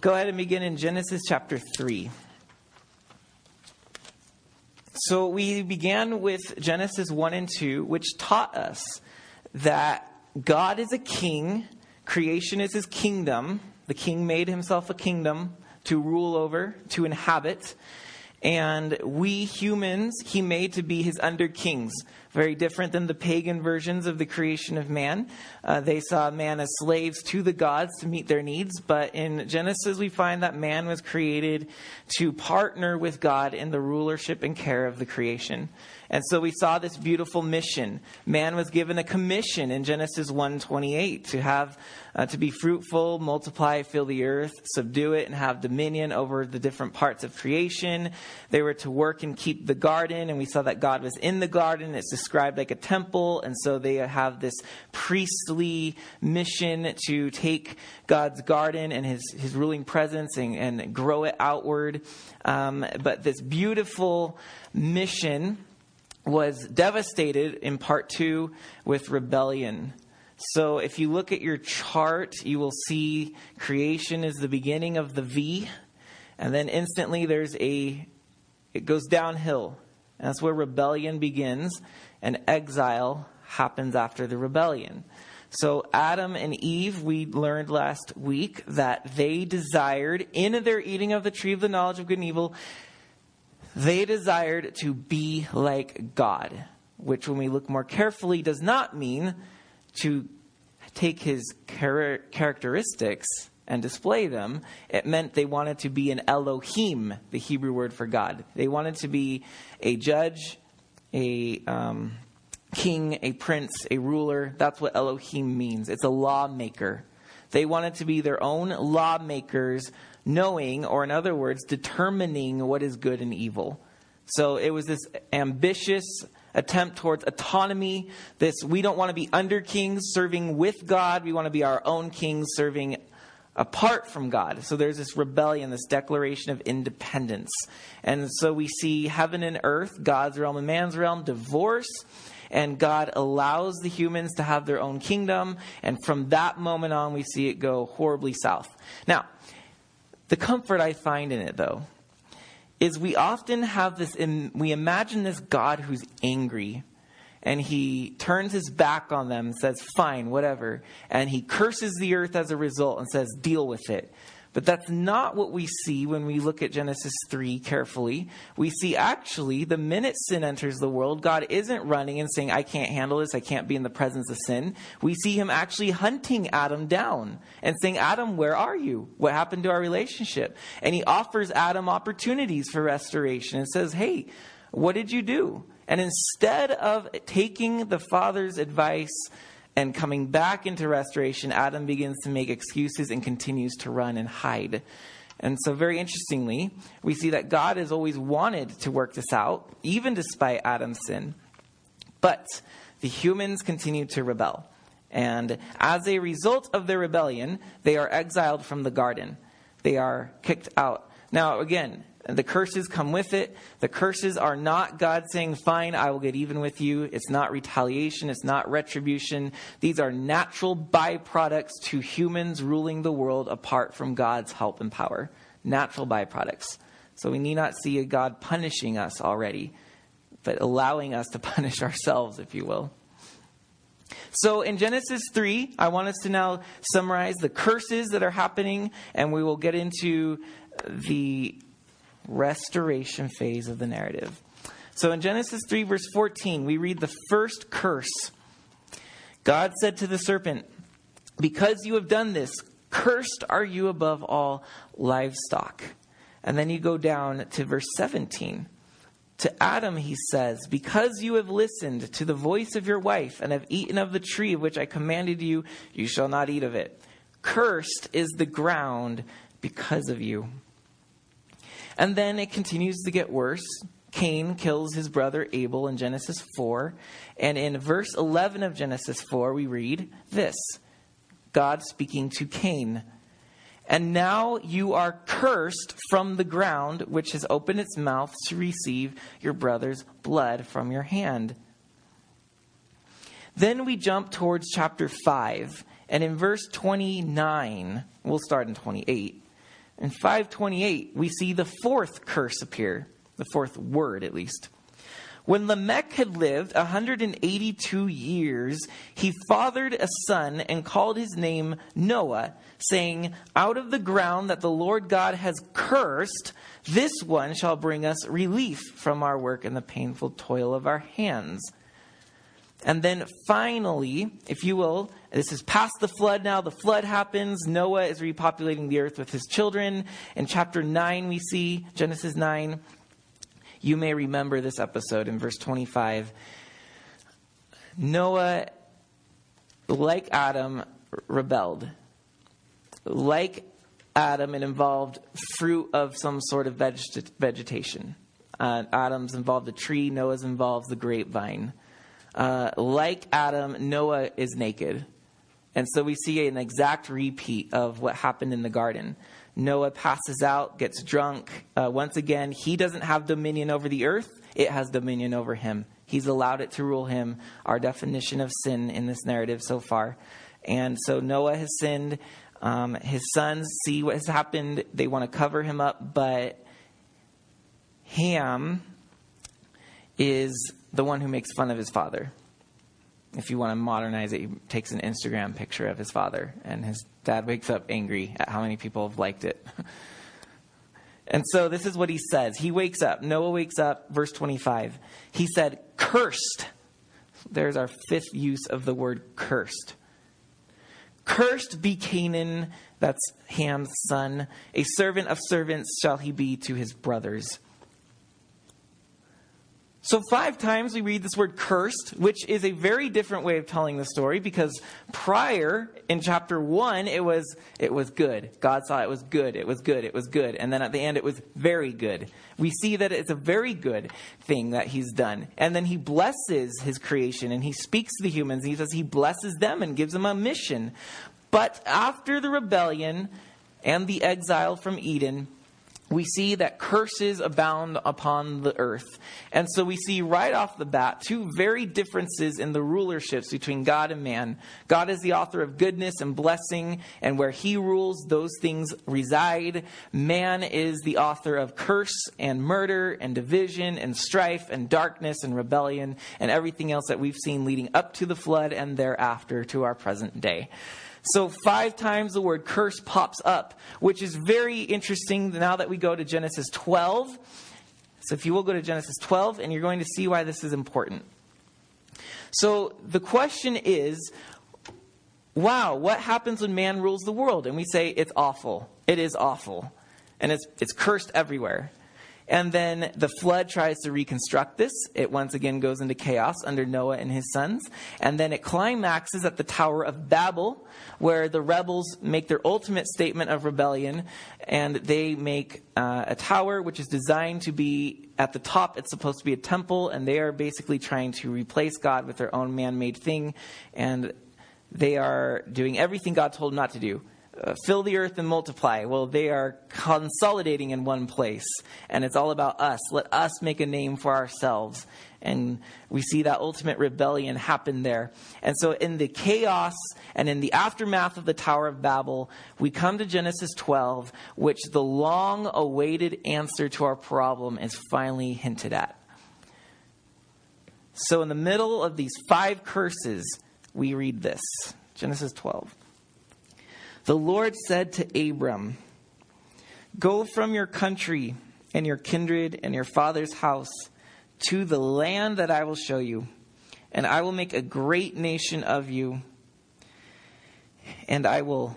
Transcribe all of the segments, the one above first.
go ahead and begin in Genesis chapter 3. So we began with Genesis 1 and 2, which taught us that God is a king, creation is his kingdom. The king made himself a kingdom to rule over, to inhabit. And we humans, he made to be his under kings. Very different than the pagan versions of the creation of man. Uh, they saw man as slaves to the gods to meet their needs. But in Genesis, we find that man was created to partner with God in the rulership and care of the creation. And so we saw this beautiful mission. Man was given a commission in Genesis 1:28 to have uh, to be fruitful, multiply, fill the earth, subdue it and have dominion over the different parts of creation. They were to work and keep the garden and we saw that God was in the garden. It's described like a temple and so they have this priestly mission to take God's garden and his his ruling presence and, and grow it outward. Um, but this beautiful mission was devastated in part two with rebellion. So if you look at your chart, you will see creation is the beginning of the V, and then instantly there's a, it goes downhill. And that's where rebellion begins, and exile happens after the rebellion. So, Adam and Eve, we learned last week that they desired, in their eating of the tree of the knowledge of good and evil, they desired to be like God, which, when we look more carefully, does not mean to take his char- characteristics and display them. It meant they wanted to be an Elohim, the Hebrew word for God. They wanted to be a judge, a um, king, a prince, a ruler. That's what Elohim means. It's a lawmaker. They wanted to be their own lawmakers knowing, or in other words, determining what is good and evil. So it was this ambitious attempt towards autonomy. This, we don't want to be under kings serving with God. We want to be our own kings serving apart from God. So there's this rebellion, this declaration of independence. And so we see heaven and earth, God's realm and man's realm, divorce. And God allows the humans to have their own kingdom. And from that moment on, we see it go horribly south. Now, the comfort I find in it, though, is we often have this, we imagine this God who's angry and he turns his back on them and says, fine, whatever. And he curses the earth as a result and says, deal with it. But that's not what we see when we look at Genesis 3 carefully. We see actually the minute sin enters the world, God isn't running and saying, I can't handle this, I can't be in the presence of sin. We see him actually hunting Adam down and saying, Adam, where are you? What happened to our relationship? And he offers Adam opportunities for restoration and says, Hey, what did you do? And instead of taking the father's advice, and coming back into restoration, Adam begins to make excuses and continues to run and hide. And so, very interestingly, we see that God has always wanted to work this out, even despite Adam's sin. But the humans continue to rebel. And as a result of their rebellion, they are exiled from the garden. They are kicked out. Now, again, the curses come with it. The curses are not God saying, Fine, I will get even with you. It's not retaliation. It's not retribution. These are natural byproducts to humans ruling the world apart from God's help and power. Natural byproducts. So we need not see a God punishing us already, but allowing us to punish ourselves, if you will. So in Genesis 3, I want us to now summarize the curses that are happening, and we will get into the restoration phase of the narrative. So in Genesis 3, verse 14, we read the first curse. God said to the serpent, Because you have done this, cursed are you above all livestock. And then you go down to verse 17. To Adam, he says, Because you have listened to the voice of your wife and have eaten of the tree of which I commanded you, you shall not eat of it. Cursed is the ground because of you. And then it continues to get worse. Cain kills his brother Abel in Genesis 4. And in verse 11 of Genesis 4, we read this God speaking to Cain. And now you are cursed from the ground, which has opened its mouth to receive your brother's blood from your hand. Then we jump towards chapter 5. And in verse 29, we'll start in 28. In 528, we see the fourth curse appear, the fourth word at least. When Lamech had lived 182 years, he fathered a son and called his name Noah, saying, Out of the ground that the Lord God has cursed, this one shall bring us relief from our work and the painful toil of our hands. And then finally, if you will, this is past the flood now. The flood happens. Noah is repopulating the earth with his children. In chapter 9, we see Genesis 9. You may remember this episode in verse 25. Noah, like Adam, rebelled. Like Adam, it involved fruit of some sort of vegetation. Uh, Adam's involved the tree, Noah's involved the grapevine. Uh, like Adam, Noah is naked. And so we see an exact repeat of what happened in the garden. Noah passes out, gets drunk. Uh, once again, he doesn't have dominion over the earth, it has dominion over him. He's allowed it to rule him. Our definition of sin in this narrative so far. And so Noah has sinned. Um, his sons see what has happened. They want to cover him up, but Ham is the one who makes fun of his father. If you want to modernize it, he takes an Instagram picture of his father, and his dad wakes up angry at how many people have liked it. and so this is what he says. He wakes up. Noah wakes up, verse 25. He said, Cursed. There's our fifth use of the word cursed. Cursed be Canaan, that's Ham's son. A servant of servants shall he be to his brothers. So, five times we read this word cursed, which is a very different way of telling the story because prior in chapter one, it was, it was good. God saw it was good, it was good, it was good. And then at the end, it was very good. We see that it's a very good thing that he's done. And then he blesses his creation and he speaks to the humans. He says he blesses them and gives them a mission. But after the rebellion and the exile from Eden, we see that curses abound upon the earth. And so we see right off the bat two very differences in the rulerships between God and man. God is the author of goodness and blessing, and where he rules, those things reside. Man is the author of curse and murder and division and strife and darkness and rebellion and everything else that we've seen leading up to the flood and thereafter to our present day. So, five times the word curse pops up, which is very interesting now that we go to Genesis 12. So, if you will go to Genesis 12, and you're going to see why this is important. So, the question is wow, what happens when man rules the world? And we say it's awful. It is awful. And it's, it's cursed everywhere. And then the flood tries to reconstruct this. It once again goes into chaos under Noah and his sons. And then it climaxes at the Tower of Babel, where the rebels make their ultimate statement of rebellion. And they make uh, a tower which is designed to be at the top, it's supposed to be a temple. And they are basically trying to replace God with their own man made thing. And they are doing everything God told them not to do uh, fill the earth and multiply. Well, they are consolidating in one place, and it's all about us. Let us make a name for ourselves. And we see that ultimate rebellion happen there. And so, in the chaos and in the aftermath of the Tower of Babel, we come to Genesis 12, which the long awaited answer to our problem is finally hinted at. So, in the middle of these five curses, we read this Genesis 12. The Lord said to Abram, Go from your country and your kindred and your father's house to the land that I will show you, and I will make a great nation of you, and I will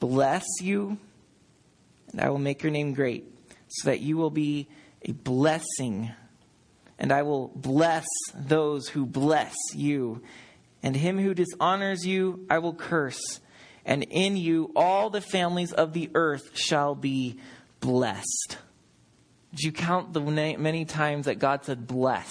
bless you, and I will make your name great, so that you will be a blessing. And I will bless those who bless you, and him who dishonors you I will curse and in you all the families of the earth shall be blessed. Did you count the many times that God said bless?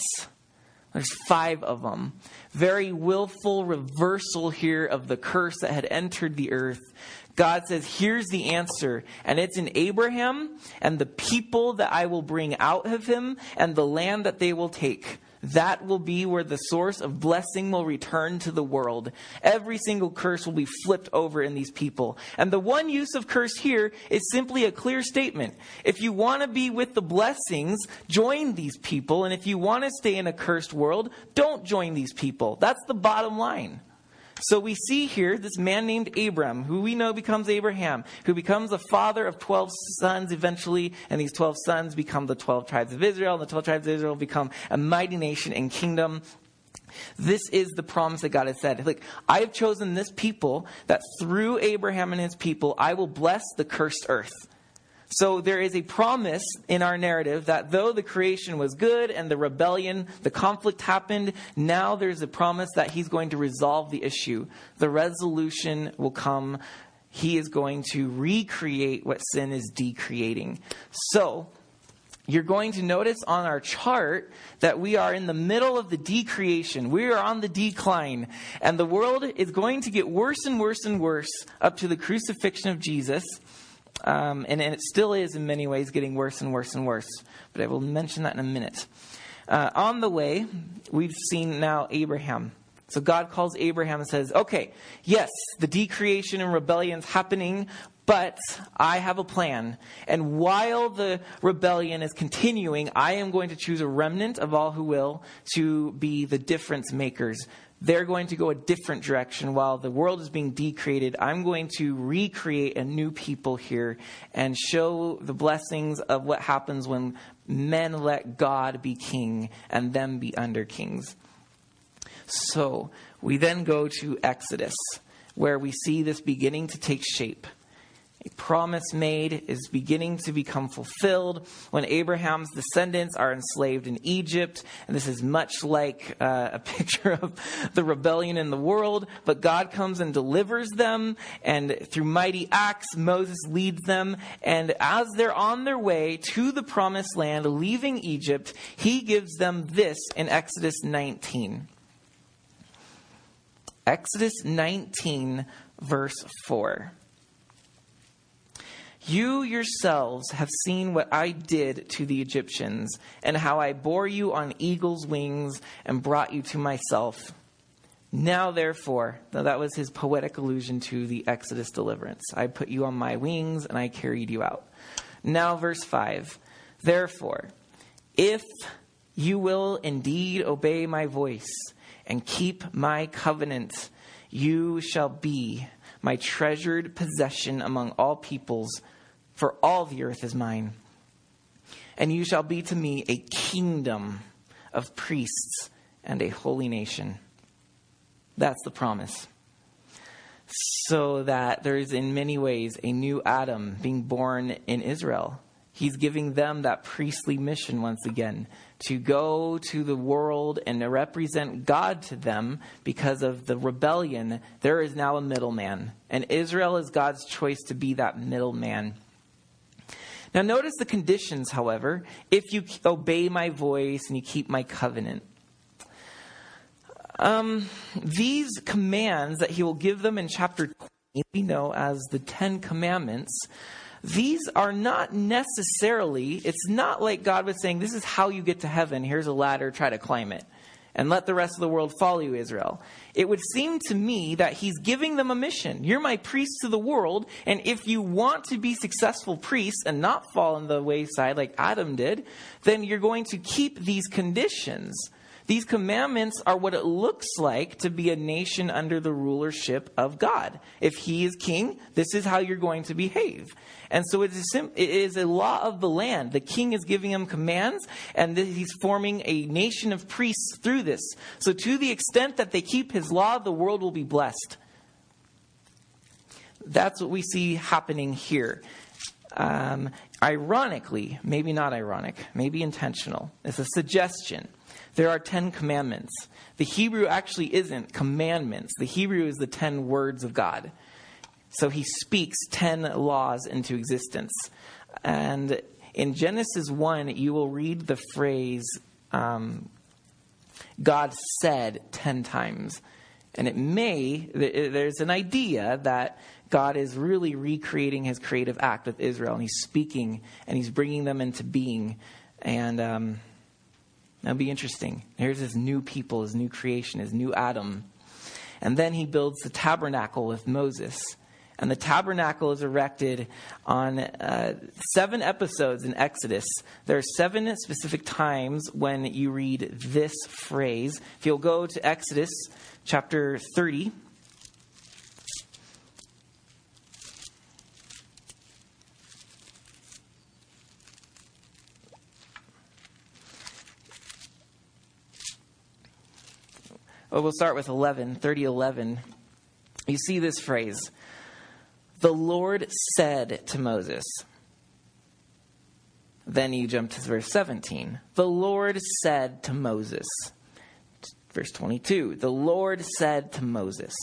There's five of them. Very willful reversal here of the curse that had entered the earth. God says, Here's the answer. And it's in Abraham and the people that I will bring out of him and the land that they will take. That will be where the source of blessing will return to the world. Every single curse will be flipped over in these people. And the one use of curse here is simply a clear statement. If you want to be with the blessings, join these people. And if you want to stay in a cursed world, don't join these people. That's the bottom line. So we see here this man named Abram, who we know becomes Abraham, who becomes the father of 12 sons eventually, and these 12 sons become the 12 tribes of Israel, and the 12 tribes of Israel become a mighty nation and kingdom. This is the promise that God has said. Like, I have chosen this people that through Abraham and his people, I will bless the cursed earth. So there is a promise in our narrative that though the creation was good and the rebellion, the conflict happened, now there's a promise that he's going to resolve the issue. The resolution will come. He is going to recreate what sin is decreating. So, you're going to notice on our chart that we are in the middle of the decreation. We are on the decline. And the world is going to get worse and worse and worse up to the crucifixion of Jesus. Um, and, and, it still is in many ways getting worse and worse and worse. But I will mention that in a minute. Uh, on the way, we've seen now Abraham. So God calls Abraham and says, Okay, yes, the decreation and rebellion is happening, but I have a plan. And while the rebellion is continuing, I am going to choose a remnant of all who will to be the difference makers they're going to go a different direction while the world is being decreated. I'm going to recreate a new people here and show the blessings of what happens when men let God be king and them be under kings. So we then go to Exodus, where we see this beginning to take shape. Promise made is beginning to become fulfilled when Abraham's descendants are enslaved in Egypt. And this is much like uh, a picture of the rebellion in the world. But God comes and delivers them. And through mighty acts, Moses leads them. And as they're on their way to the promised land, leaving Egypt, he gives them this in Exodus 19. Exodus 19, verse 4. You yourselves have seen what I did to the Egyptians, and how I bore you on eagle's wings and brought you to myself. Now, therefore, now that was his poetic allusion to the Exodus deliverance. I put you on my wings and I carried you out. Now, verse 5. Therefore, if you will indeed obey my voice and keep my covenant, you shall be my treasured possession among all peoples for all the earth is mine. And you shall be to me a kingdom of priests and a holy nation. That's the promise. So that there is, in many ways, a new Adam being born in Israel. He's giving them that priestly mission once again to go to the world and to represent God to them because of the rebellion. There is now a middleman, and Israel is God's choice to be that middleman. Now, notice the conditions, however, if you obey my voice and you keep my covenant. Um, these commands that he will give them in chapter 20, we know as the Ten Commandments, these are not necessarily, it's not like God was saying, This is how you get to heaven. Here's a ladder, try to climb it and let the rest of the world follow you, Israel. It would seem to me that he's giving them a mission. You're my priest to the world, and if you want to be successful priests and not fall on the wayside like Adam did, then you're going to keep these conditions. These commandments are what it looks like to be a nation under the rulership of God. If He is king, this is how you're going to behave. And so it is, sim- it is a law of the land. The king is giving him commands, and he's forming a nation of priests through this. So, to the extent that they keep his law, the world will be blessed. That's what we see happening here. Um, ironically, maybe not ironic, maybe intentional, it's a suggestion there are Ten Commandments. The Hebrew actually isn't commandments, the Hebrew is the ten words of God. So he speaks ten laws into existence. And in Genesis 1, you will read the phrase, um, God said 10 times. And it may, there's an idea that God is really recreating his creative act with Israel, and he's speaking and he's bringing them into being. And um, That'll be interesting. Here's his new people, his new creation, his new Adam. And then he builds the tabernacle with Moses. And the tabernacle is erected on uh, seven episodes in Exodus. There are seven specific times when you read this phrase. If you'll go to Exodus chapter 30, Well, we'll start with 11, 30, 11. You see this phrase The Lord said to Moses. Then you jump to verse 17. The Lord said to Moses. Verse 22. The Lord said to Moses.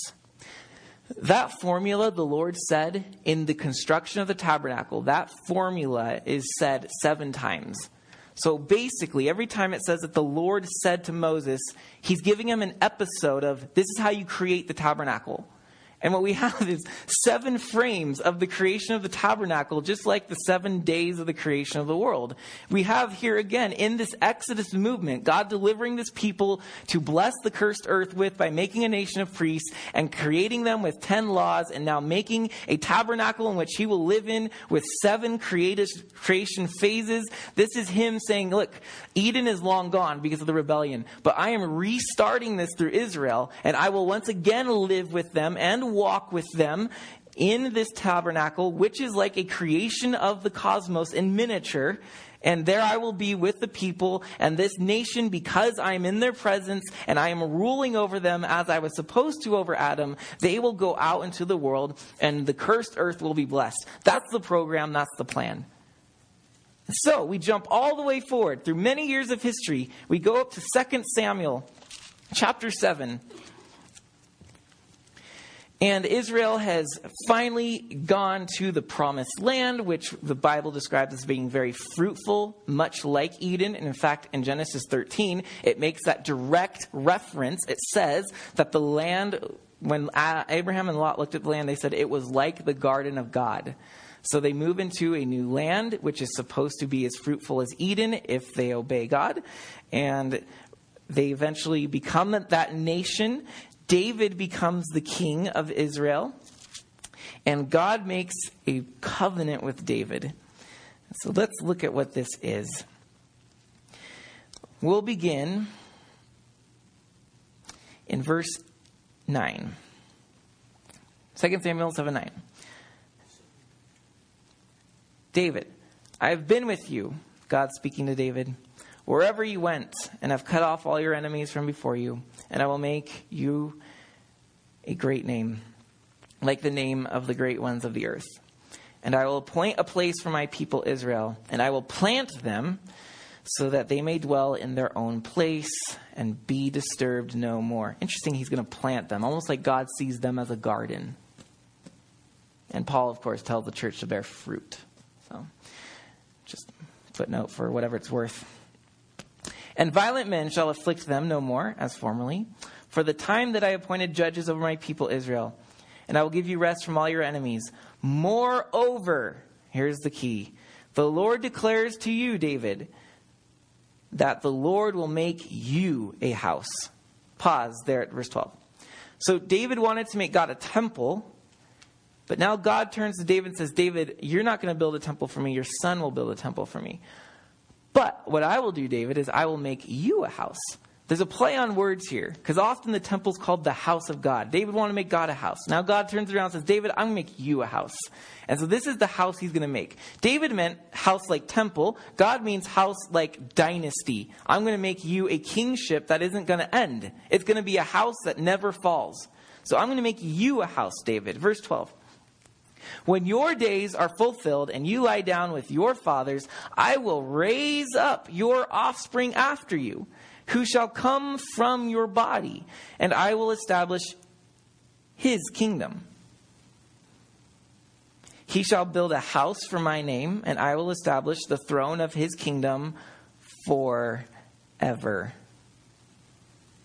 That formula, the Lord said, in the construction of the tabernacle, that formula is said seven times. So basically, every time it says that the Lord said to Moses, he's giving him an episode of this is how you create the tabernacle. And what we have is seven frames of the creation of the tabernacle, just like the seven days of the creation of the world. We have here again, in this Exodus movement, God delivering this people to bless the cursed earth with by making a nation of priests and creating them with ten laws and now making a tabernacle in which he will live in with seven creation phases. This is him saying, look, Eden is long gone because of the rebellion, but I am restarting this through Israel and I will once again live with them and walk with them in this tabernacle, which is like a creation of the cosmos in miniature. And there I will be with the people and this nation because I am in their presence and I am ruling over them as I was supposed to over Adam. They will go out into the world and the cursed earth will be blessed. That's the program, that's the plan. So we jump all the way forward through many years of history. We go up to 2 Samuel chapter 7. And Israel has finally gone to the promised land, which the Bible describes as being very fruitful, much like Eden. And in fact, in Genesis 13, it makes that direct reference. It says that the land, when Abraham and Lot looked at the land, they said it was like the garden of God. So they move into a new land, which is supposed to be as fruitful as Eden if they obey God. And they eventually become that nation David becomes the king of Israel, and God makes a covenant with David. So let's look at what this is. We'll begin in verse 9. 2 Samuel 7 9. David, I have been with you, God speaking to David, wherever you went, and have cut off all your enemies from before you and I will make you a great name, like the name of the great ones of the earth. And I will appoint a place for my people Israel, and I will plant them so that they may dwell in their own place and be disturbed no more. Interesting, he's going to plant them, almost like God sees them as a garden. And Paul, of course, tells the church to bear fruit. So, just footnote for whatever it's worth. And violent men shall afflict them no more, as formerly, for the time that I appointed judges over my people Israel. And I will give you rest from all your enemies. Moreover, here's the key the Lord declares to you, David, that the Lord will make you a house. Pause there at verse 12. So David wanted to make God a temple, but now God turns to David and says, David, you're not going to build a temple for me. Your son will build a temple for me. But what I will do, David, is I will make you a house. There's a play on words here, because often the temple's called the house of God. David wanted to make God a house. Now God turns around and says, David, I'm going to make you a house. And so this is the house he's going to make. David meant house like temple. God means house like dynasty. I'm going to make you a kingship that isn't going to end. It's going to be a house that never falls. So I'm going to make you a house, David. Verse 12. When your days are fulfilled and you lie down with your fathers, I will raise up your offspring after you, who shall come from your body, and I will establish his kingdom. He shall build a house for my name, and I will establish the throne of his kingdom forever.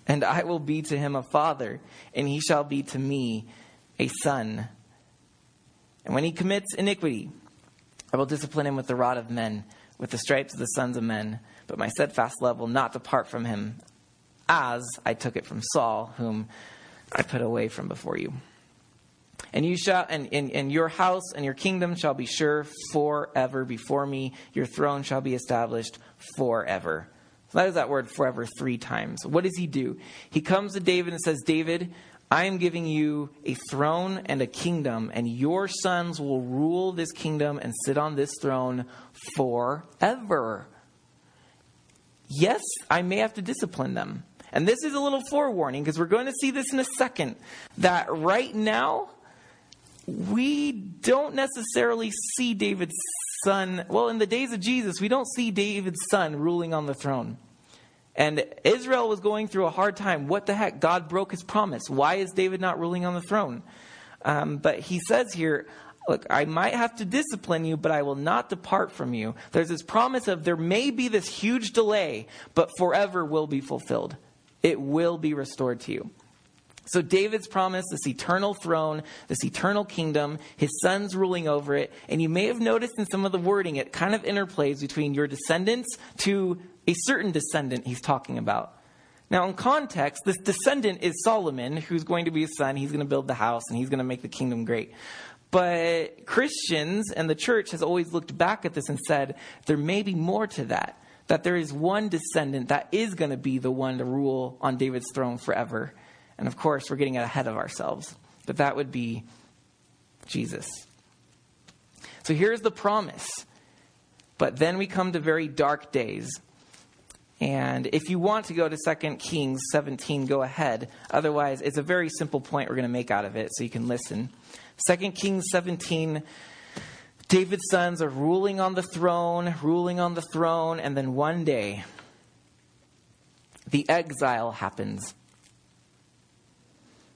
And I will be to him a father, and he shall be to me a son. And when he commits iniquity, I will discipline him with the rod of men, with the stripes of the sons of men, but my steadfast love will not depart from him, as I took it from Saul, whom I put away from before you. And you shall and, and your house and your kingdom shall be sure forever before me. Your throne shall be established forever. So that is that word forever three times. What does he do? He comes to David and says, David, I am giving you a throne and a kingdom, and your sons will rule this kingdom and sit on this throne forever. Yes, I may have to discipline them. And this is a little forewarning because we're going to see this in a second. That right now, we don't necessarily see David's son. Well, in the days of Jesus, we don't see David's son ruling on the throne. And Israel was going through a hard time. What the heck? God broke his promise. Why is David not ruling on the throne? Um, but he says here, Look, I might have to discipline you, but I will not depart from you. There's this promise of there may be this huge delay, but forever will be fulfilled. It will be restored to you. So David's promise, this eternal throne, this eternal kingdom, his sons ruling over it, and you may have noticed in some of the wording, it kind of interplays between your descendants to a certain descendant he's talking about. Now, in context, this descendant is Solomon, who's going to be his son. He's going to build the house and he's going to make the kingdom great. But Christians and the church has always looked back at this and said, there may be more to that. That there is one descendant that is going to be the one to rule on David's throne forever. And of course, we're getting ahead of ourselves. But that would be Jesus. So here's the promise. But then we come to very dark days. And if you want to go to 2 Kings 17, go ahead. Otherwise, it's a very simple point we're going to make out of it so you can listen. 2 Kings 17, David's sons are ruling on the throne, ruling on the throne, and then one day, the exile happens.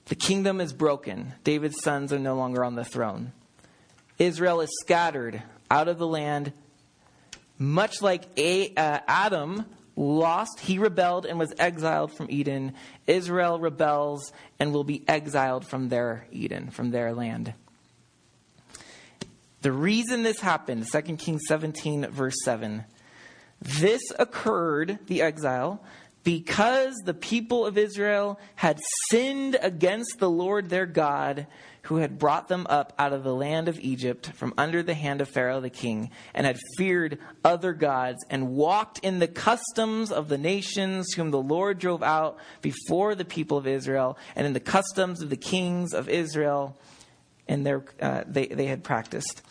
The kingdom is broken. David's sons are no longer on the throne. Israel is scattered out of the land, much like uh, Adam lost, he rebelled and was exiled from Eden. Israel rebels and will be exiled from their Eden, from their land. The reason this happened, 2 Kings 17, verse 7, this occurred, the exile, because the people of Israel had sinned against the Lord their God, who had brought them up out of the land of Egypt from under the hand of Pharaoh the king, and had feared other gods, and walked in the customs of the nations whom the Lord drove out before the people of Israel, and in the customs of the kings of Israel, and their, uh, they, they had practiced.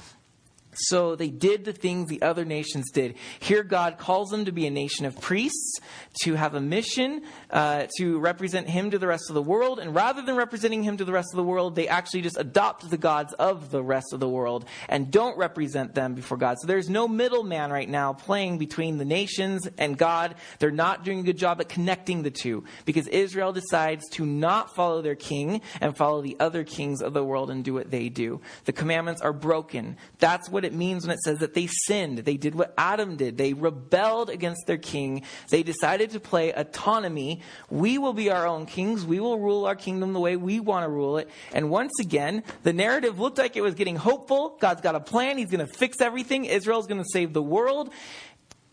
So they did the things the other nations did. Here, God calls them to be a nation of priests, to have a mission, uh, to represent Him to the rest of the world. And rather than representing Him to the rest of the world, they actually just adopt the gods of the rest of the world and don't represent them before God. So there's no middleman right now playing between the nations and God. They're not doing a good job at connecting the two because Israel decides to not follow their king and follow the other kings of the world and do what they do. The commandments are broken. That's what what it means when it says that they sinned. They did what Adam did. They rebelled against their king. They decided to play autonomy. We will be our own kings. We will rule our kingdom the way we want to rule it. And once again, the narrative looked like it was getting hopeful. God's got a plan. He's going to fix everything. Israel's going to save the world.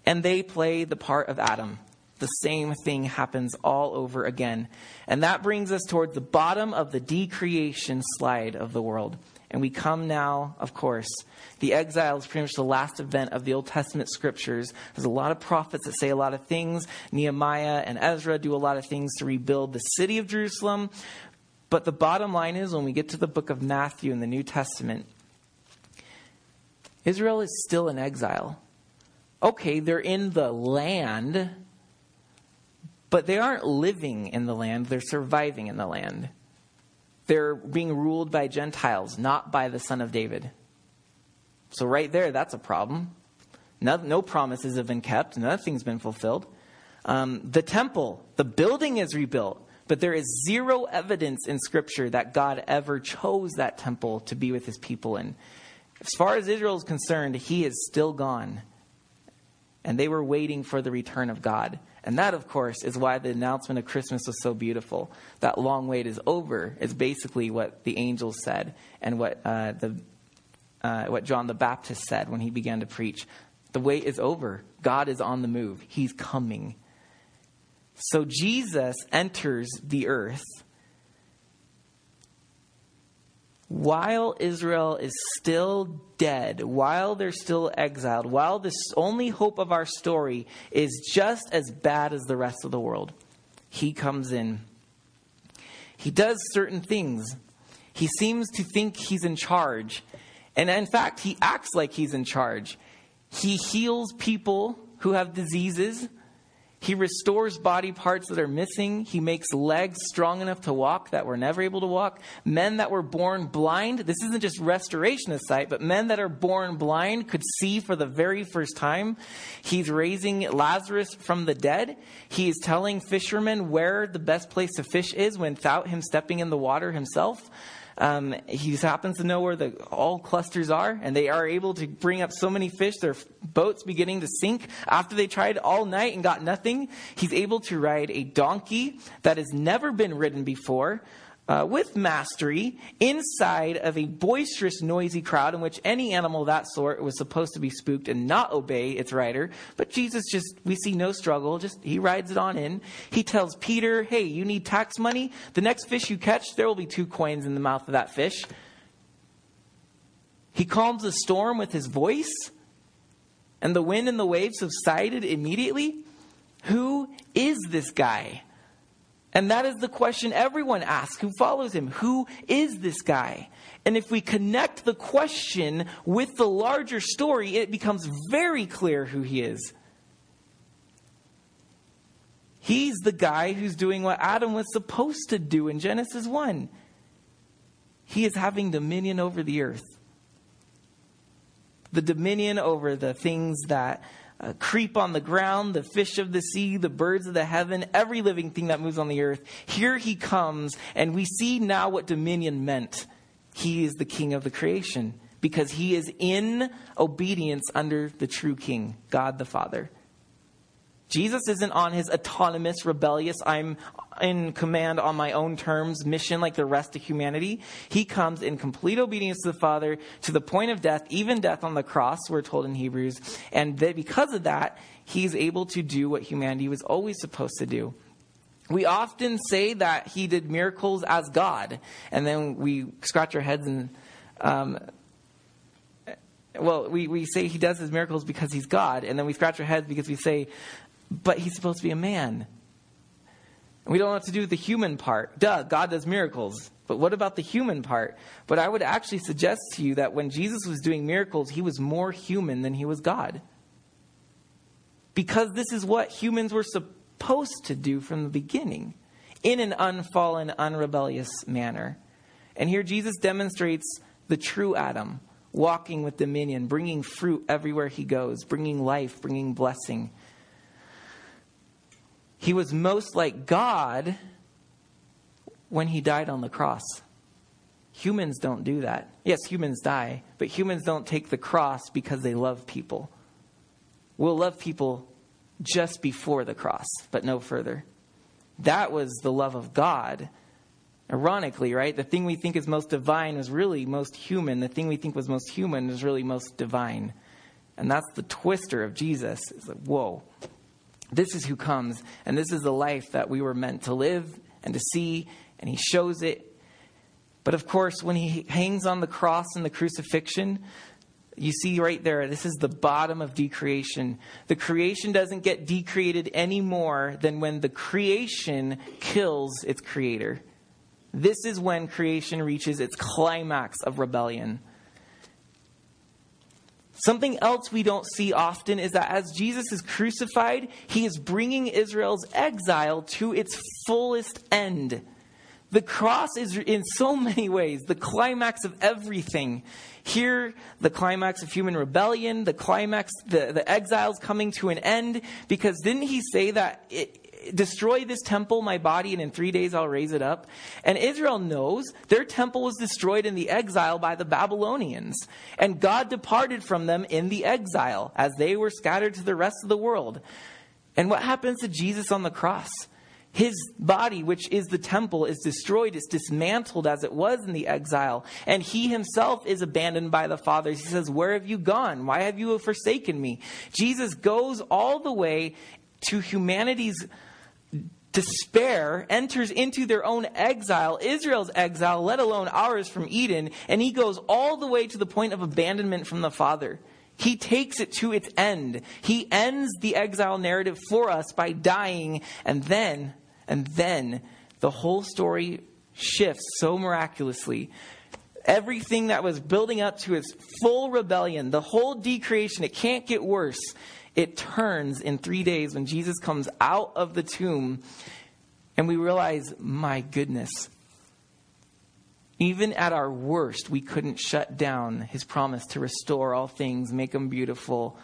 And they play the part of Adam the same thing happens all over again. And that brings us towards the bottom of the decreation slide of the world. And we come now, of course, the exile is pretty much the last event of the Old Testament scriptures. There's a lot of prophets that say a lot of things. Nehemiah and Ezra do a lot of things to rebuild the city of Jerusalem. But the bottom line is when we get to the book of Matthew in the New Testament, Israel is still in exile. Okay, they're in the land, but they aren't living in the land, they're surviving in the land. They're being ruled by Gentiles, not by the Son of David. So, right there, that's a problem. No, no promises have been kept, nothing's been fulfilled. Um, the temple, the building is rebuilt, but there is zero evidence in Scripture that God ever chose that temple to be with his people in. As far as Israel is concerned, he is still gone. And they were waiting for the return of God. And that, of course, is why the announcement of Christmas was so beautiful. That long wait is over, is basically what the angels said and what uh, the uh, what John the Baptist said when he began to preach. The wait is over. God is on the move. He's coming. So Jesus enters the earth while Israel is still dead, while they're still exiled, while the only hope of our story is just as bad as the rest of the world, he comes in. He does certain things. He seems to think he's in charge. And in fact, he acts like he's in charge. He heals people who have diseases he restores body parts that are missing. He makes legs strong enough to walk that were never able to walk. Men that were born blind, this isn't just restoration of sight, but men that are born blind could see for the very first time. He's raising Lazarus from the dead. He is telling fishermen where the best place to fish is without him stepping in the water himself. Um, he happens to know where the all clusters are, and they are able to bring up so many fish. Their boats beginning to sink after they tried all night and got nothing. He's able to ride a donkey that has never been ridden before uh, with mastery inside of a boisterous, noisy crowd in which any animal of that sort was supposed to be spooked and not obey its rider. But Jesus just, we see no struggle, just he rides it on in. He tells Peter, hey, you need tax money? The next fish you catch, there will be two coins in the mouth of that fish. He calms the storm with his voice, and the wind and the waves subsided immediately. Who is this guy? And that is the question everyone asks who follows him. Who is this guy? And if we connect the question with the larger story, it becomes very clear who he is. He's the guy who's doing what Adam was supposed to do in Genesis 1. He is having dominion over the earth. The dominion over the things that uh, creep on the ground, the fish of the sea, the birds of the heaven, every living thing that moves on the earth. Here he comes, and we see now what dominion meant. He is the king of the creation because he is in obedience under the true king, God the Father. Jesus isn't on his autonomous, rebellious, I'm in command on my own terms mission like the rest of humanity. He comes in complete obedience to the Father to the point of death, even death on the cross, we're told in Hebrews. And that because of that, he's able to do what humanity was always supposed to do. We often say that he did miracles as God, and then we scratch our heads and um, well, we, we say he does his miracles because he's God, and then we scratch our heads because we say, but he's supposed to be a man. We don't what to do the human part. Duh, God does miracles. But what about the human part? But I would actually suggest to you that when Jesus was doing miracles, he was more human than he was God. Because this is what humans were supposed to do from the beginning in an unfallen, unrebellious manner. And here Jesus demonstrates the true Adam, walking with dominion, bringing fruit everywhere he goes, bringing life, bringing blessing. He was most like God when he died on the cross. Humans don't do that. Yes, humans die, but humans don't take the cross because they love people. We'll love people just before the cross, but no further. That was the love of God. Ironically, right? The thing we think is most divine is really most human. The thing we think was most human is really most divine. And that's the twister of Jesus. It's like, whoa, this is who comes, and this is the life that we were meant to live and to see, and he shows it. But of course, when he hangs on the cross in the crucifixion, you see right there, this is the bottom of decreation. The creation doesn't get decreated any more than when the creation kills its creator. This is when creation reaches its climax of rebellion. Something else we don't see often is that as Jesus is crucified, he is bringing Israel's exile to its fullest end. The cross is in so many ways the climax of everything. Here, the climax of human rebellion, the climax, the, the exiles coming to an end, because didn't he say that it, destroy this temple, my body, and in three days I'll raise it up. And Israel knows their temple was destroyed in the exile by the Babylonians. And God departed from them in the exile as they were scattered to the rest of the world. And what happens to Jesus on the cross? his body, which is the temple, is destroyed, it's dismantled as it was in the exile. And he himself is abandoned by the fathers. He says, Where have you gone? Why have you forsaken me? Jesus goes all the way to humanity's despair, enters into their own exile, Israel's exile, let alone ours from Eden, and he goes all the way to the point of abandonment from the Father. He takes it to its end. He ends the exile narrative for us by dying, and then, and then, the whole story shifts so miraculously. Everything that was building up to its full rebellion, the whole decreation, it can't get worse. It turns in three days when Jesus comes out of the tomb, and we realize, my goodness, even at our worst, we couldn't shut down his promise to restore all things, make them beautiful,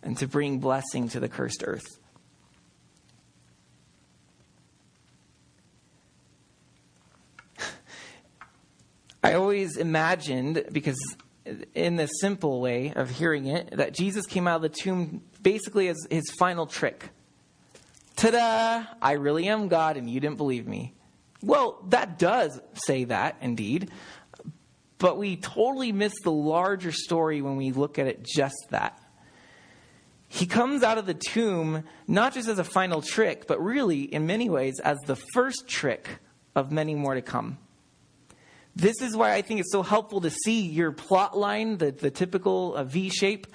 and to bring blessing to the cursed earth. I always imagined, because in the simple way of hearing it, that Jesus came out of the tomb basically as his final trick. Ta da! I really am God, and you didn't believe me. Well, that does say that, indeed. But we totally miss the larger story when we look at it just that. He comes out of the tomb not just as a final trick, but really, in many ways, as the first trick of many more to come. This is why I think it's so helpful to see your plot line, the, the typical uh, V shape,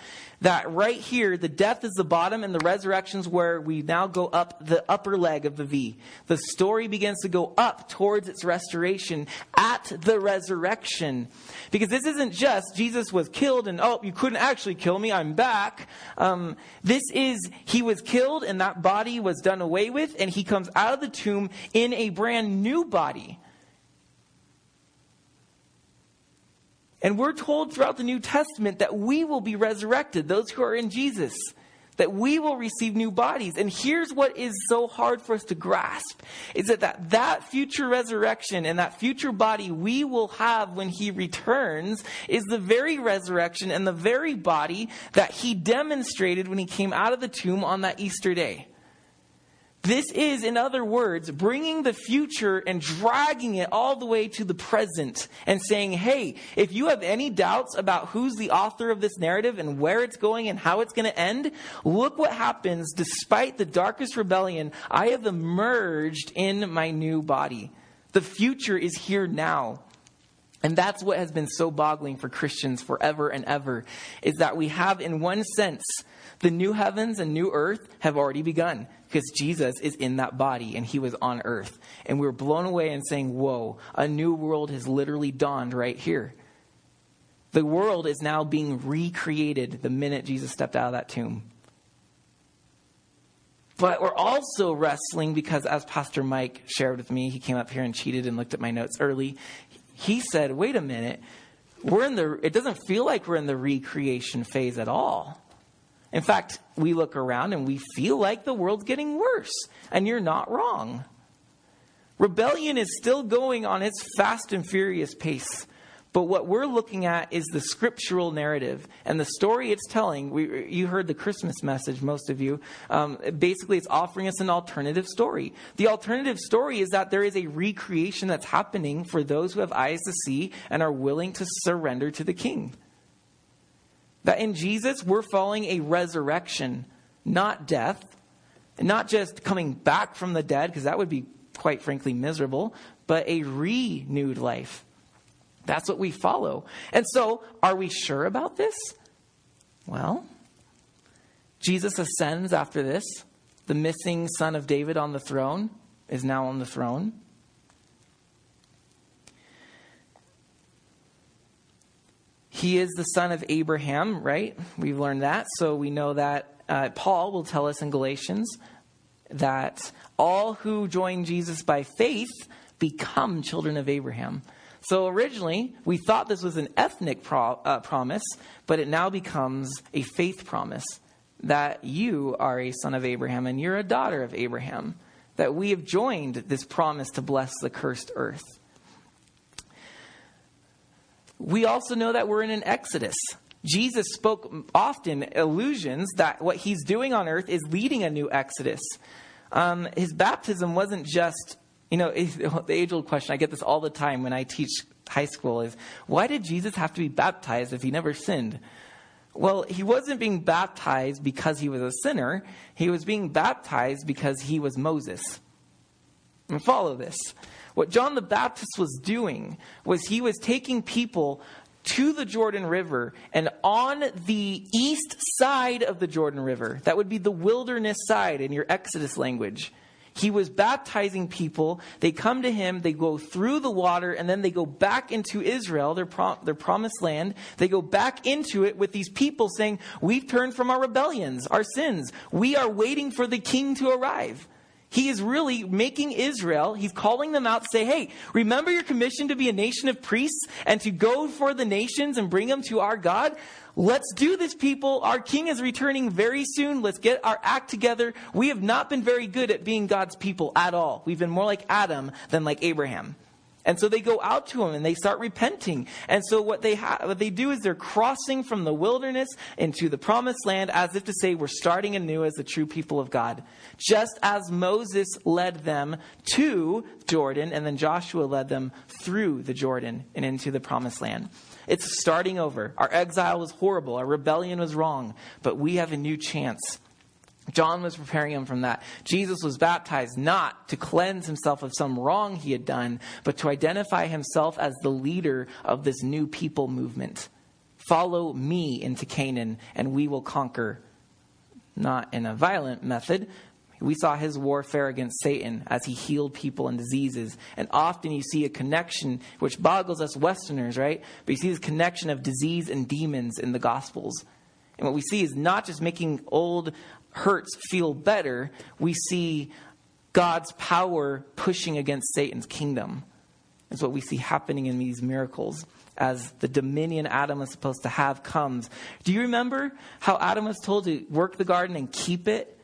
that right here, the death is the bottom and the resurrection's where we now go up the upper leg of the V. The story begins to go up towards its restoration at the resurrection. Because this isn't just Jesus was killed and, oh, you couldn't actually kill me, I'm back. Um, this is, he was killed and that body was done away with and he comes out of the tomb in a brand new body. And we're told throughout the New Testament that we will be resurrected, those who are in Jesus, that we will receive new bodies. And here's what is so hard for us to grasp is that, that that future resurrection and that future body we will have when he returns is the very resurrection and the very body that he demonstrated when he came out of the tomb on that Easter day. This is, in other words, bringing the future and dragging it all the way to the present and saying, hey, if you have any doubts about who's the author of this narrative and where it's going and how it's going to end, look what happens despite the darkest rebellion. I have emerged in my new body. The future is here now. And that's what has been so boggling for Christians forever and ever is that we have, in one sense, the new heavens and new earth have already begun because Jesus is in that body and he was on earth. And we were blown away and saying, Whoa, a new world has literally dawned right here. The world is now being recreated the minute Jesus stepped out of that tomb. But we're also wrestling because, as Pastor Mike shared with me, he came up here and cheated and looked at my notes early. He said, Wait a minute. We're in the, it doesn't feel like we're in the recreation phase at all. In fact, we look around and we feel like the world's getting worse, and you're not wrong. Rebellion is still going on its fast and furious pace. But what we're looking at is the scriptural narrative and the story it's telling. We, you heard the Christmas message, most of you. Um, basically, it's offering us an alternative story. The alternative story is that there is a recreation that's happening for those who have eyes to see and are willing to surrender to the King. That in Jesus, we're following a resurrection, not death, and not just coming back from the dead, because that would be quite frankly miserable, but a renewed life. That's what we follow. And so, are we sure about this? Well, Jesus ascends after this. The missing son of David on the throne is now on the throne. He is the son of Abraham, right? We've learned that. So we know that uh, Paul will tell us in Galatians that all who join Jesus by faith become children of Abraham. So originally, we thought this was an ethnic pro- uh, promise, but it now becomes a faith promise that you are a son of Abraham and you're a daughter of Abraham. That we have joined this promise to bless the cursed earth. We also know that we're in an exodus. Jesus spoke often illusions that what he's doing on earth is leading a new exodus. Um, his baptism wasn't just, you know, the age old question, I get this all the time when I teach high school is why did Jesus have to be baptized if he never sinned? Well, he wasn't being baptized because he was a sinner. He was being baptized because he was Moses. And follow this. What John the Baptist was doing was he was taking people to the Jordan River and on the east side of the Jordan River, that would be the wilderness side in your Exodus language. He was baptizing people. They come to him, they go through the water, and then they go back into Israel, their, pro- their promised land. They go back into it with these people saying, We've turned from our rebellions, our sins. We are waiting for the king to arrive. He is really making Israel, he's calling them out to say, hey, remember your commission to be a nation of priests and to go for the nations and bring them to our God? Let's do this, people. Our king is returning very soon. Let's get our act together. We have not been very good at being God's people at all. We've been more like Adam than like Abraham. And so they go out to him and they start repenting. And so what they ha- what they do is they're crossing from the wilderness into the promised land as if to say we're starting anew as the true people of God. Just as Moses led them to Jordan and then Joshua led them through the Jordan and into the promised land. It's starting over. Our exile was horrible. Our rebellion was wrong, but we have a new chance. John was preparing him from that. Jesus was baptized not to cleanse himself of some wrong he had done, but to identify himself as the leader of this new people movement. Follow me into Canaan, and we will conquer. Not in a violent method. We saw his warfare against Satan as he healed people and diseases. And often you see a connection, which boggles us Westerners, right? But you see this connection of disease and demons in the Gospels. And what we see is not just making old hurts feel better, we see God's power pushing against Satan's kingdom. Is what we see happening in these miracles as the dominion Adam was supposed to have comes. Do you remember how Adam was told to work the garden and keep it?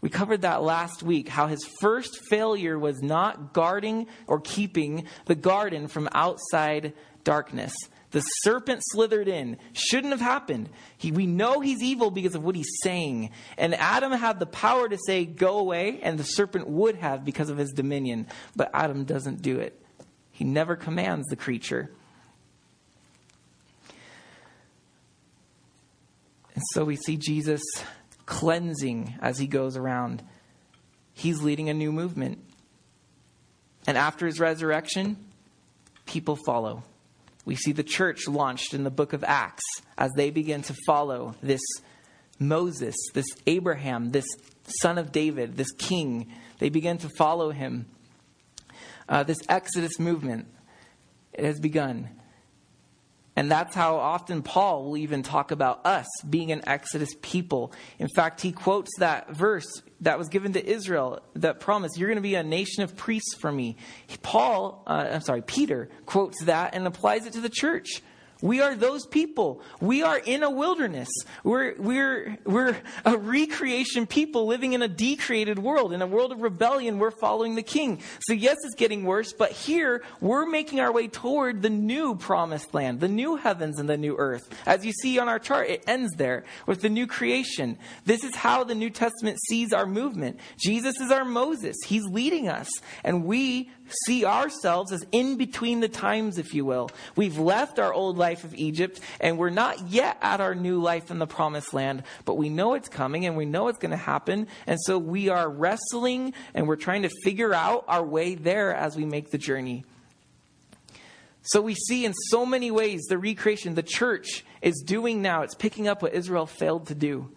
We covered that last week, how his first failure was not guarding or keeping the garden from outside darkness. The serpent slithered in. Shouldn't have happened. He, we know he's evil because of what he's saying. And Adam had the power to say, go away, and the serpent would have because of his dominion. But Adam doesn't do it. He never commands the creature. And so we see Jesus cleansing as he goes around. He's leading a new movement. And after his resurrection, people follow. We see the church launched in the book of Acts as they begin to follow this Moses, this Abraham, this son of David, this king. They begin to follow him. Uh, this Exodus movement it has begun. And that's how often Paul will even talk about us being an Exodus people. In fact, he quotes that verse that was given to Israel, that promise, you're going to be a nation of priests for me. Paul, uh, I'm sorry, Peter quotes that and applies it to the church. We are those people. We are in a wilderness. We're, we're, we're a recreation people living in a decreated world. In a world of rebellion, we're following the king. So, yes, it's getting worse, but here we're making our way toward the new promised land, the new heavens and the new earth. As you see on our chart, it ends there with the new creation. This is how the New Testament sees our movement. Jesus is our Moses. He's leading us. And we see ourselves as in between the times, if you will. We've left our old life of Egypt and we're not yet at our new life in the promised land, but we know it's coming and we know it's going to happen. And so we are wrestling and we're trying to figure out our way there as we make the journey. So we see in so many ways the recreation the church is doing now. It's picking up what Israel failed to do.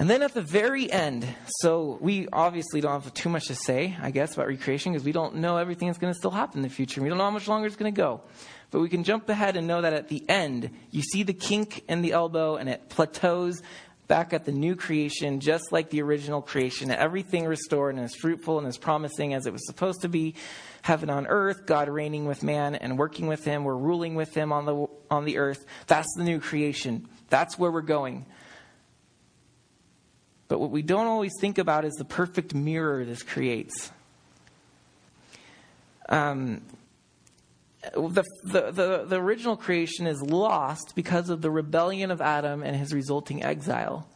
And then at the very end, so we obviously don't have too much to say, I guess, about recreation because we don't know everything that's going to still happen in the future. We don't know how much longer it's going to go. But we can jump ahead and know that at the end, you see the kink in the elbow and it plateaus back at the new creation, just like the original creation. Everything restored and as fruitful and as promising as it was supposed to be. Heaven on earth, God reigning with man and working with him. We're ruling with him on the, on the earth. That's the new creation. That's where we're going. But what we don't always think about is the perfect mirror this creates. Um, the, the, the, the original creation is lost because of the rebellion of Adam and his resulting exile.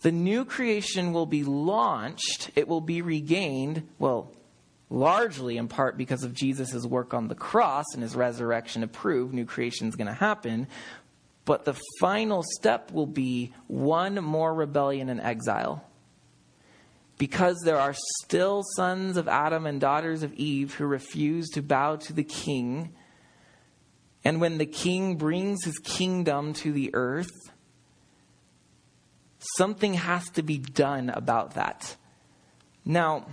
the new creation will be launched, it will be regained, well, largely in part because of Jesus' work on the cross and his resurrection to prove new creation is going to happen. But the final step will be one more rebellion and exile. Because there are still sons of Adam and daughters of Eve who refuse to bow to the king. And when the king brings his kingdom to the earth, something has to be done about that. Now,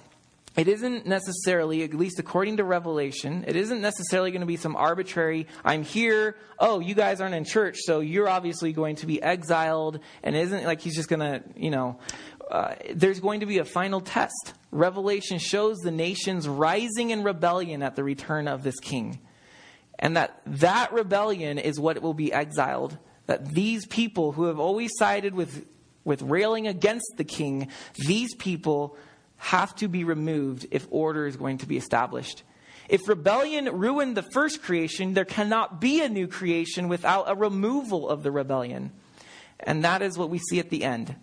it isn't necessarily, at least according to Revelation, it isn't necessarily going to be some arbitrary, I'm here, oh, you guys aren't in church, so you're obviously going to be exiled, and is isn't like he's just going to, you know, uh, there's going to be a final test. Revelation shows the nations rising in rebellion at the return of this king. And that that rebellion is what will be exiled. That these people who have always sided with, with railing against the king, these people have to be removed if order is going to be established. If rebellion ruined the first creation, there cannot be a new creation without a removal of the rebellion. And that is what we see at the end.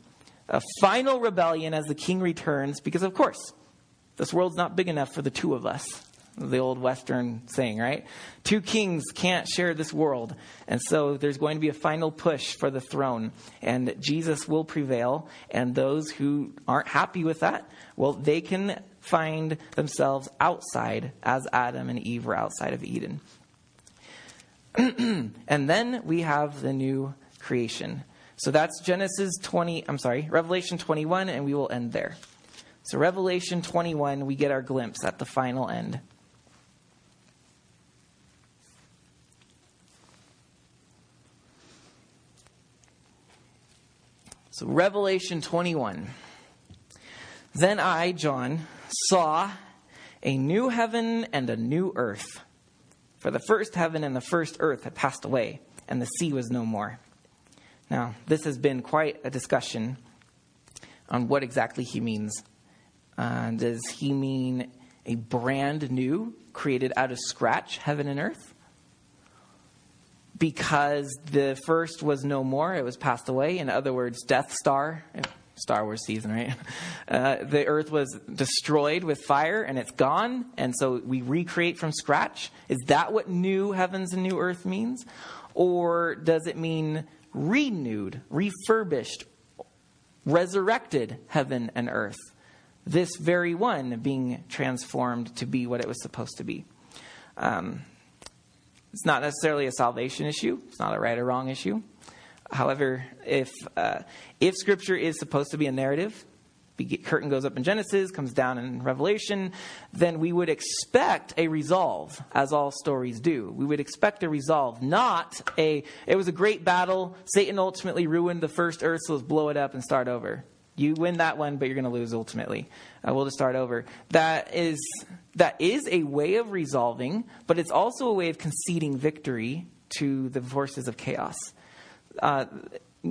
A final rebellion as the king returns, because of course, this world's not big enough for the two of us. The old Western saying, right? Two kings can't share this world. And so there's going to be a final push for the throne. And Jesus will prevail. And those who aren't happy with that well, they can find themselves outside as Adam and Eve were outside of Eden. and then we have the new creation. So that's Genesis 20, I'm sorry, Revelation 21, and we will end there. So, Revelation 21, we get our glimpse at the final end. So, Revelation 21. Then I, John, saw a new heaven and a new earth. For the first heaven and the first earth had passed away, and the sea was no more. Now, this has been quite a discussion on what exactly he means. Uh, does he mean a brand new, created out of scratch, heaven and earth? Because the first was no more, it was passed away. In other words, Death Star, Star Wars season, right? Uh, the earth was destroyed with fire and it's gone, and so we recreate from scratch. Is that what new heavens and new earth means? Or does it mean renewed, refurbished, resurrected heaven and earth? This very one being transformed to be what it was supposed to be. Um, it's not necessarily a salvation issue, it's not a right or wrong issue. However, if, uh, if Scripture is supposed to be a narrative, curtain goes up in Genesis, comes down in Revelation, then we would expect a resolve, as all stories do. We would expect a resolve, not a, it was a great battle, Satan ultimately ruined the first earth, so let's blow it up and start over. You win that one, but you're going to lose ultimately. Uh, we'll just start over. That is, that is a way of resolving, but it's also a way of conceding victory to the forces of chaos. Uh,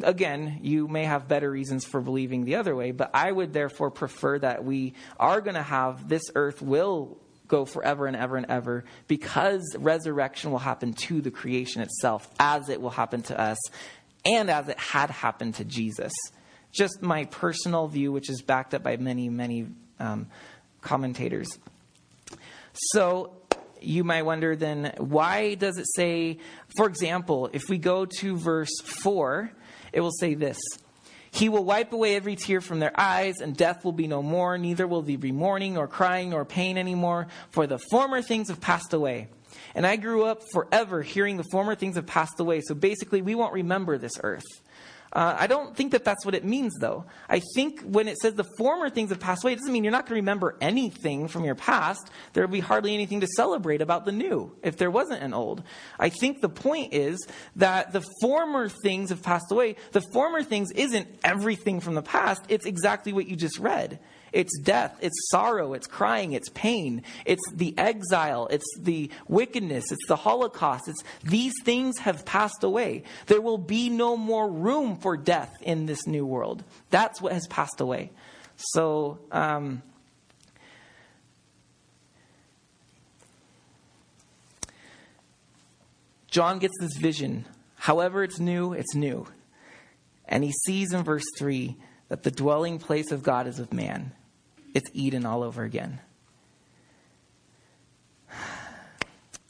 again, you may have better reasons for believing the other way, but I would therefore prefer that we are going to have this earth will go forever and ever and ever because resurrection will happen to the creation itself as it will happen to us and as it had happened to Jesus. Just my personal view, which is backed up by many, many um, commentators. So, you might wonder then, why does it say, for example, if we go to verse 4, it will say this He will wipe away every tear from their eyes, and death will be no more, neither will there be mourning, nor crying, nor pain anymore, for the former things have passed away. And I grew up forever hearing the former things have passed away. So basically, we won't remember this earth. Uh, I don't think that that's what it means, though. I think when it says the former things have passed away, it doesn't mean you're not going to remember anything from your past. There will be hardly anything to celebrate about the new if there wasn't an old. I think the point is that the former things have passed away. The former things isn't everything from the past, it's exactly what you just read. It's death, it's sorrow, it's crying, it's pain, it's the exile, it's the wickedness, it's the Holocaust. It's these things have passed away. There will be no more room for death in this new world. That's what has passed away. So, um, John gets this vision. However, it's new, it's new. And he sees in verse 3 that the dwelling place of God is with man. It's Eden all over again.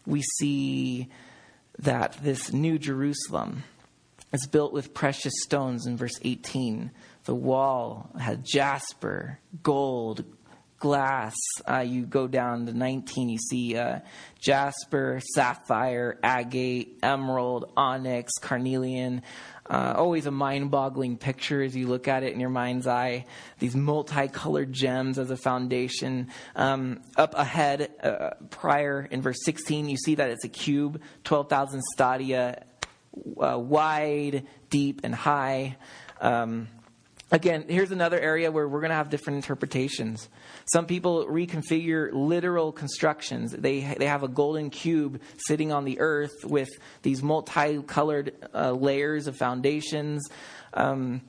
We see that this new Jerusalem is built with precious stones in verse 18. The wall had jasper, gold, glass. Uh, you go down to 19, you see uh, jasper, sapphire, agate, emerald, onyx, carnelian. Uh, always a mind boggling picture as you look at it in your mind's eye. These multicolored gems as a foundation. Um, up ahead, uh, prior in verse 16, you see that it's a cube, 12,000 stadia, uh, wide, deep, and high. Um, Again, here's another area where we're going to have different interpretations. Some people reconfigure literal constructions. They, they have a golden cube sitting on the earth with these multicolored uh, layers of foundations. Um,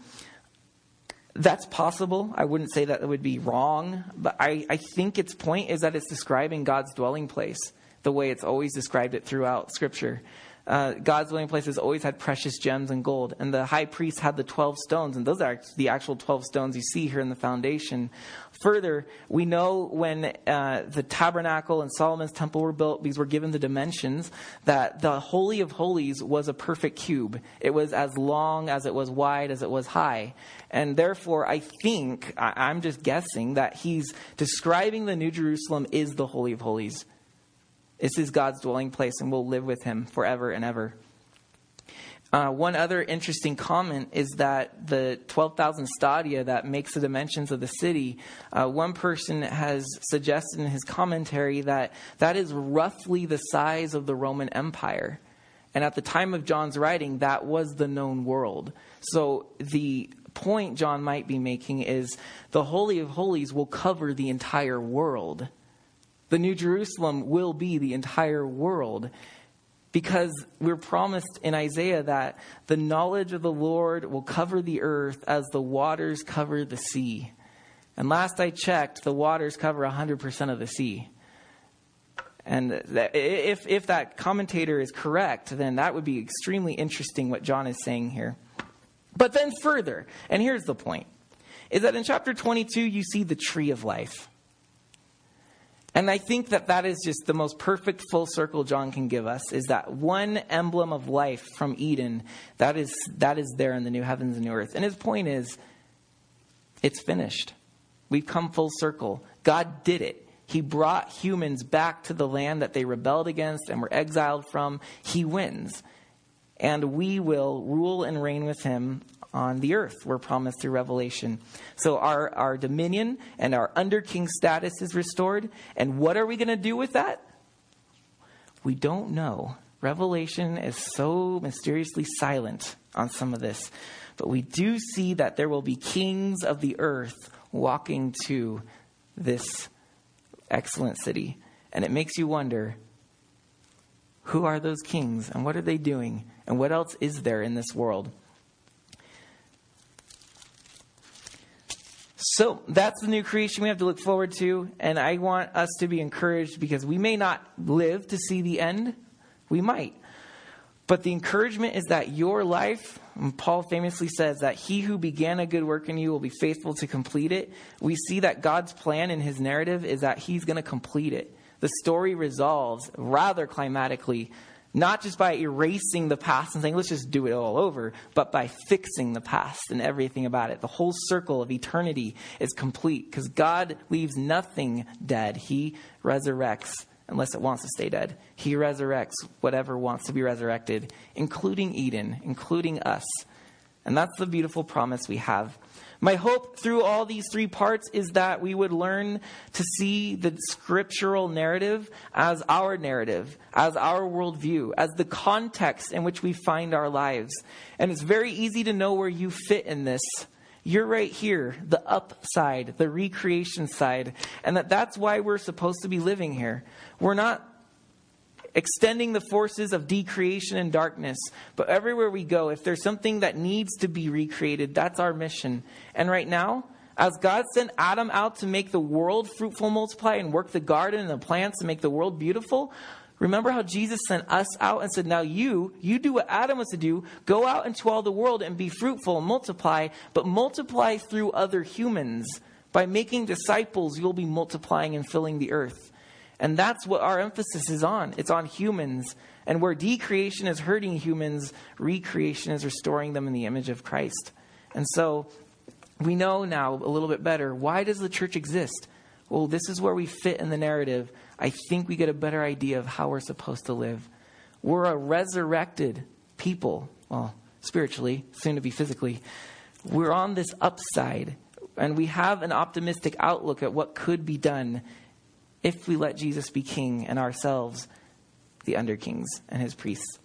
that's possible. I wouldn't say that it would be wrong, but I, I think its point is that it's describing God's dwelling place the way it's always described it throughout Scripture uh, God's dwelling place has always had precious gems and gold. And the high priest had the 12 stones, and those are the actual 12 stones you see here in the foundation. Further, we know when uh, the tabernacle and Solomon's temple were built, these were given the dimensions, that the Holy of Holies was a perfect cube. It was as long as it was wide as it was high. And therefore, I think, I'm just guessing, that he's describing the New Jerusalem is the Holy of Holies. This is God's dwelling place, and we'll live with him forever and ever. Uh, one other interesting comment is that the 12,000 stadia that makes the dimensions of the city, uh, one person has suggested in his commentary that that is roughly the size of the Roman Empire. And at the time of John's writing, that was the known world. So the point John might be making is the Holy of Holies will cover the entire world. The New Jerusalem will be the entire world because we're promised in Isaiah that the knowledge of the Lord will cover the earth as the waters cover the sea. And last I checked, the waters cover 100% of the sea. And if, if that commentator is correct, then that would be extremely interesting what John is saying here. But then further, and here's the point, is that in chapter 22, you see the tree of life. And I think that that is just the most perfect full circle John can give us is that one emblem of life from Eden that is that is there in the new heavens and new earth. And his point is it's finished. We've come full circle. God did it. He brought humans back to the land that they rebelled against and were exiled from. He wins. And we will rule and reign with him on the earth, we're promised through Revelation. So our, our dominion and our under king status is restored. And what are we going to do with that? We don't know. Revelation is so mysteriously silent on some of this. But we do see that there will be kings of the earth walking to this excellent city. And it makes you wonder who are those kings and what are they doing and what else is there in this world? So that's the new creation we have to look forward to. And I want us to be encouraged because we may not live to see the end. We might. But the encouragement is that your life, Paul famously says that he who began a good work in you will be faithful to complete it. We see that God's plan in his narrative is that he's going to complete it. The story resolves rather climatically not just by erasing the past and saying, let's just do it all over, but by fixing the past and everything about it. The whole circle of eternity is complete because God leaves nothing dead. He resurrects unless it wants to stay dead. He resurrects whatever wants to be resurrected, including Eden, including us. And that's the beautiful promise we have my hope through all these three parts is that we would learn to see the scriptural narrative as our narrative, as our worldview, as the context in which we find our lives. And it's very easy to know where you fit in this. You're right here, the upside, the recreation side, and that that's why we're supposed to be living here. We're not extending the forces of decreation and darkness. But everywhere we go, if there's something that needs to be recreated, that's our mission. And right now, as God sent Adam out to make the world fruitful, multiply, and work the garden and the plants to make the world beautiful, Remember how Jesus sent us out and said, Now you, you do what Adam was to do. Go out into all the world and be fruitful and multiply, but multiply through other humans. By making disciples, you'll be multiplying and filling the earth. And that's what our emphasis is on. It's on humans. And where decreation is hurting humans, recreation is restoring them in the image of Christ. And so we know now a little bit better why does the church exist? Well, this is where we fit in the narrative. I think we get a better idea of how we're supposed to live. We're a resurrected people, well, spiritually, soon to be physically. We're on this upside, and we have an optimistic outlook at what could be done if we let Jesus be king and ourselves the under kings and his priests.